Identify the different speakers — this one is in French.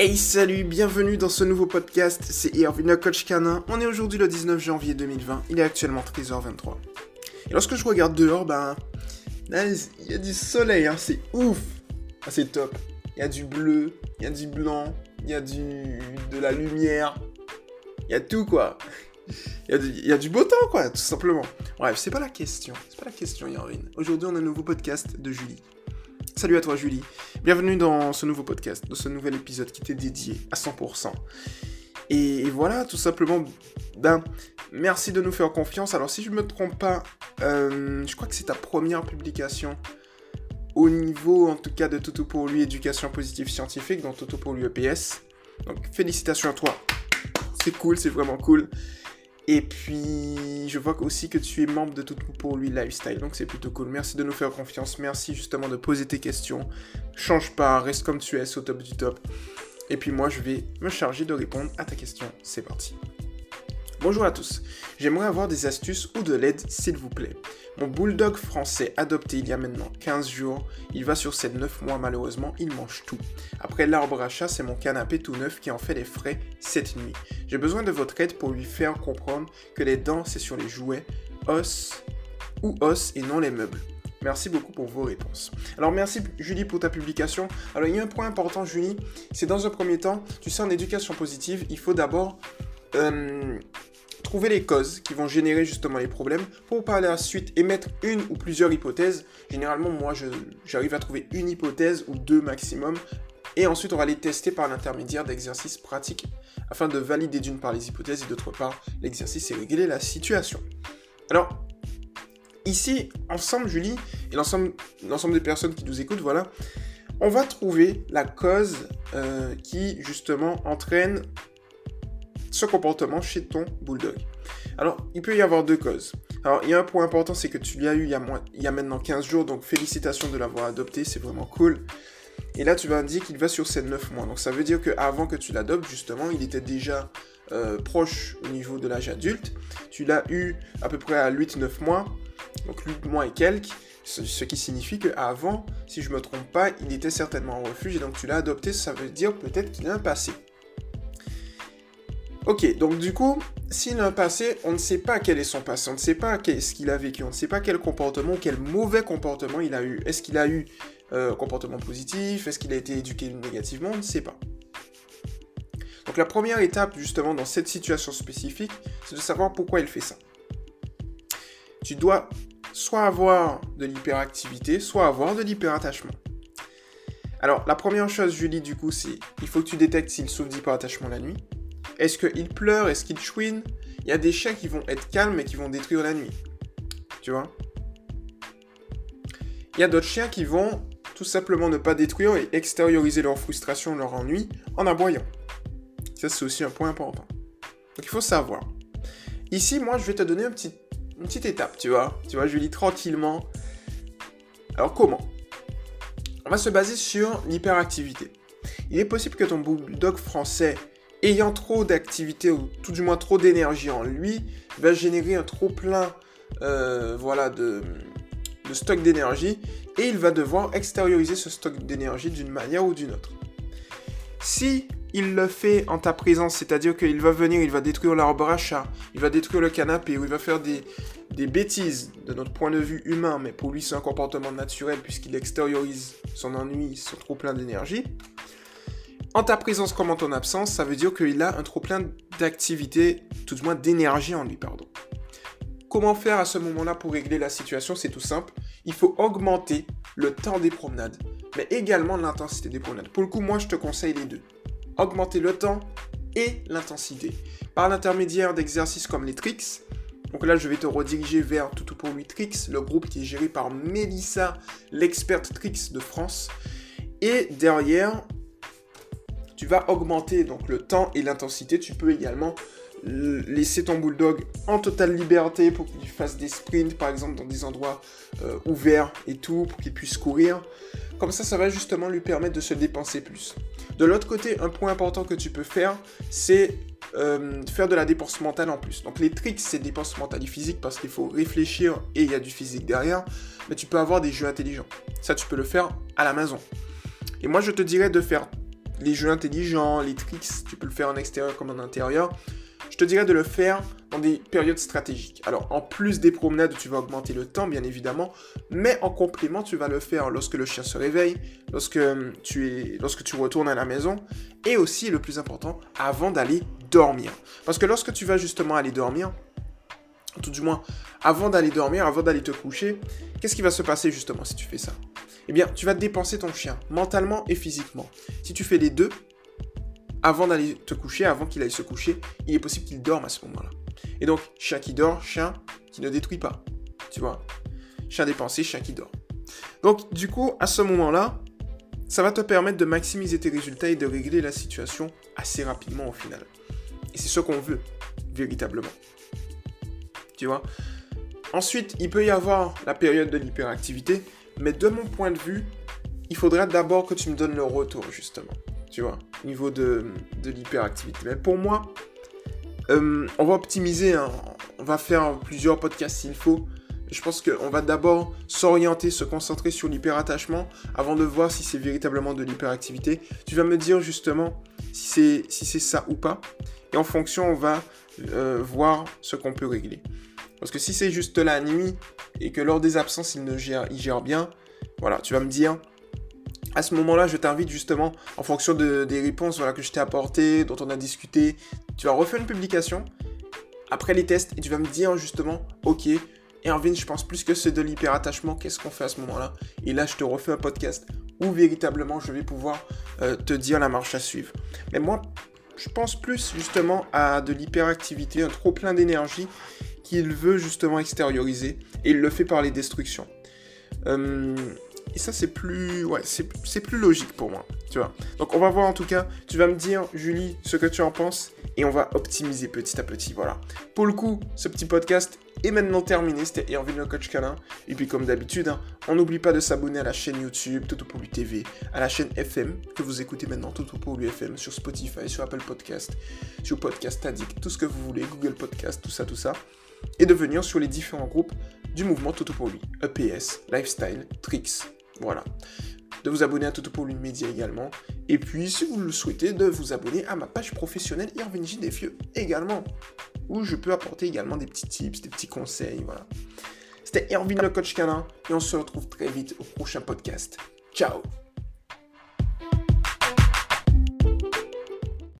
Speaker 1: Hey salut, bienvenue dans ce nouveau podcast, c'est Irvin Coach Canin. On est aujourd'hui le 19 janvier 2020, il est actuellement 13h23. Et lorsque je regarde dehors, ben, il y a du soleil, hein, c'est ouf. Ah, c'est top. Il y a du bleu, il y a du blanc, il y a du, de la lumière, il y a tout quoi. Il y, a du, beau temps quoi, tout simplement. Bref, c'est pas la question, c'est pas la question Irvin. Aujourd'hui on a un nouveau podcast de Julie. Salut à toi Julie, bienvenue dans ce nouveau podcast, dans ce nouvel épisode qui t'est dédié à 100%. Et voilà, tout simplement, ben, merci de nous faire confiance. Alors si je me trompe pas, euh, je crois que c'est ta première publication au niveau en tout cas de Toto pour lui éducation positive scientifique, dans Toto pour lui EPS. Donc félicitations à toi, c'est cool, c'est vraiment cool. Et puis, je vois aussi que tu es membre de Tout pour lui Lifestyle, donc c'est plutôt cool. Merci de nous faire confiance, merci justement de poser tes questions. Change pas, reste comme tu es, au top du top. Et puis moi, je vais me charger de répondre à ta question. C'est parti. Bonjour à tous, j'aimerais avoir des astuces ou de l'aide s'il vous plaît. Mon bulldog français adopté il y a maintenant 15 jours, il va sur ses 9 mois malheureusement, il mange tout. Après l'arbre à chat, c'est mon canapé tout neuf qui en fait les frais cette nuit. J'ai besoin de votre aide pour lui faire comprendre que les dents c'est sur les jouets, os ou os et non les meubles. Merci beaucoup pour vos réponses. Alors merci Julie pour ta publication. Alors il y a un point important Julie, c'est dans un premier temps, tu sais en éducation positive, il faut d'abord euh, trouver les causes qui vont générer justement les problèmes pour par la suite émettre une ou plusieurs hypothèses. Généralement, moi, j'arrive à trouver une hypothèse ou deux maximum. Et ensuite, on va les tester par l'intermédiaire d'exercices pratiques afin de valider d'une part les hypothèses et d'autre part l'exercice et régler la situation. Alors, ici, ensemble, Julie, et l'ensemble des personnes qui nous écoutent, voilà, on va trouver la cause euh, qui justement entraîne ce comportement chez ton bulldog. Alors, il peut y avoir deux causes. Alors, il y a un point important, c'est que tu l'as eu il y, a il y a maintenant 15 jours, donc félicitations de l'avoir adopté, c'est vraiment cool. Et là, tu vas indiquer qu'il va sur ces 9 mois. Donc, ça veut dire qu'avant que tu l'adoptes, justement, il était déjà euh, proche au niveau de l'âge adulte. Tu l'as eu à peu près à 8-9 mois, donc 8 mois et quelques. Ce qui signifie qu'avant, si je ne me trompe pas, il était certainement en refuge et donc tu l'as adopté, ça veut dire peut-être qu'il a un passé. Ok, donc du coup, s'il a un passé, on ne sait pas quel est son passé, on ne sait pas ce qu'il a vécu, on ne sait pas quel comportement, quel mauvais comportement il a eu. Est-ce qu'il a eu euh, comportement positif? Est-ce qu'il a été éduqué négativement? On ne sait pas. Donc la première étape justement dans cette situation spécifique, c'est de savoir pourquoi il fait ça. Tu dois soit avoir de l'hyperactivité, soit avoir de l'hyperattachement. Alors la première chose, Julie, du coup, c'est il faut que tu détectes s'il souffre d'hyperattachement la nuit. Est-ce qu'il pleure Est-ce qu'il chouine Il y a des chiens qui vont être calmes et qui vont détruire la nuit. Tu vois? Il y a d'autres chiens qui vont tout simplement ne pas détruire et extérioriser leur frustration, leur ennui en aboyant. Ça, c'est aussi un point important. Donc, il faut savoir. Ici, moi, je vais te donner une petite étape, tu vois? Tu vois, je lis tranquillement. Alors, comment? On va se baser sur l'hyperactivité. Il est possible que ton bulldog français ayant trop d'activité ou tout du moins trop d'énergie en lui, va générer un trop plein euh, voilà, de, stock d'énergie et il va devoir extérioriser ce stock d'énergie d'une manière ou d'une autre. Si il le fait en ta présence, c'est-à-dire qu'il va venir, il va détruire l'arbre à chat, il va détruire le canapé, ou il va faire des, des bêtises de notre point de vue humain, mais pour lui c'est un comportement naturel puisqu'il extériorise son ennui, son trop plein d'énergie, en ta présence comme en ton absence, ça veut dire qu'il a un trop plein d'activité, tout du moins d'énergie en lui, pardon. Comment faire à ce moment-là pour régler la situation? C'est tout simple. Il faut augmenter le temps des promenades, mais également l'intensité des promenades. Pour le coup, moi, je te conseille les deux. Augmenter le temps et l'intensité. Par l'intermédiaire d'exercices comme les tricks. Donc là, je vais te rediriger vers Toutou pour lui Tricks, le groupe qui est géré par Mélissa, l'experte Tricks de France. Et derrière, tu vas augmenter donc le temps et l'intensité. Tu peux également laisser ton bulldog en totale liberté pour qu'il fasse des sprints par exemple dans des endroits euh, ouverts et tout pour qu'il puisse courir. Comme ça, ça va justement lui permettre de se dépenser plus. De l'autre côté, un point important que tu peux faire, c'est euh, faire de la dépense mentale en plus. Donc les tricks, c'est dépense mentale et physique parce qu'il faut réfléchir et il y a du physique derrière. Mais tu peux avoir des jeux intelligents. Ça, tu peux le faire à la maison. Et moi, je te dirais de faire les jeux intelligents, les tricks, tu peux le faire en extérieur comme en intérieur. Je te dirais de le faire dans des périodes stratégiques. Alors, en plus des promenades, tu vas augmenter le temps, bien évidemment, mais en complément, tu vas le faire lorsque le chien se réveille, lorsque tu, es, lorsque tu retournes à la maison, et aussi, le plus important, avant d'aller dormir. Parce que lorsque tu vas justement aller dormir, tout du moins avant d'aller dormir, avant d'aller te coucher, qu'est-ce qui va se passer justement si tu fais ça? Eh bien, tu vas dépenser ton chien, mentalement et physiquement. Si tu fais les deux, avant d'aller te coucher, avant qu'il aille se coucher, il est possible qu'il dorme à ce moment-là. Et donc, chien qui dort, chien qui ne détruit pas. Tu vois? Chien dépensé, chien qui dort. Donc, du coup, à ce moment-là, ça va te permettre de maximiser tes résultats et de régler la situation assez rapidement au final. Et c'est ce qu'on veut, véritablement. Tu vois Ensuite, il peut y avoir la période de l'hyperactivité, mais de mon point de vue, il faudra d'abord que tu me donnes le retour, justement. Tu vois, au niveau de, l'hyperactivité. Mais pour moi, euh, on va optimiser, hein. on va faire plusieurs podcasts s'il faut. Je pense qu'on va d'abord s'orienter, se concentrer sur l'hyperattachement avant de voir si c'est véritablement de l'hyperactivité. Tu vas me dire justement si c'est si ça ou pas. Et en fonction, on va euh, voir ce qu'on peut régler. Parce que si c'est juste la nuit et que lors des absences, il, ne gère, il bien, voilà, tu vas me dire, à ce moment-là, je t'invite justement, en fonction des réponses voilà, que je t'ai apportées, dont on a discuté, tu vas refaire une publication après les tests et tu vas me dire justement, ok, Erwin, je pense plus que c'est de l'hyperattachement, qu'est-ce qu'on fait à ce moment-là? Et là, je te refais un podcast où véritablement je vais pouvoir euh, te dire la marche à suivre. Mais moi, je pense plus justement à de l'hyperactivité, un trop plein d'énergie qu'il veut justement extérioriser et il le fait par les destructions. Euh, et ça c'est plus ouais, c'est plus logique pour moi, tu vois. Donc on va voir en tout cas, tu vas me dire Julie ce que tu en penses et on va optimiser petit à petit, voilà. Pour le coup, ce petit podcast est maintenant terminé, c'était Erwin le coach canin et puis comme d'habitude, hein, on n'oublie pas de s'abonner à la chaîne YouTube Toto pour lui TV, à la chaîne FM que vous écoutez maintenant Toto pour lui FM sur Spotify, sur Apple Podcast, sur Podcast Addict, tout ce que vous voulez, Google Podcast, tout ça tout ça et de venir sur les différents groupes du mouvement Toto pour lui, EPS, Lifestyle, Tricks, voilà. De vous abonner à Toto pour lui Média également, et puis si vous le souhaitez, de vous abonner à ma page professionnelle Irvin J. Desfieux également, où je peux apporter également des petits tips, des petits conseils, voilà. C'était Irvin le coach canin, et on se retrouve très vite au prochain podcast. Ciao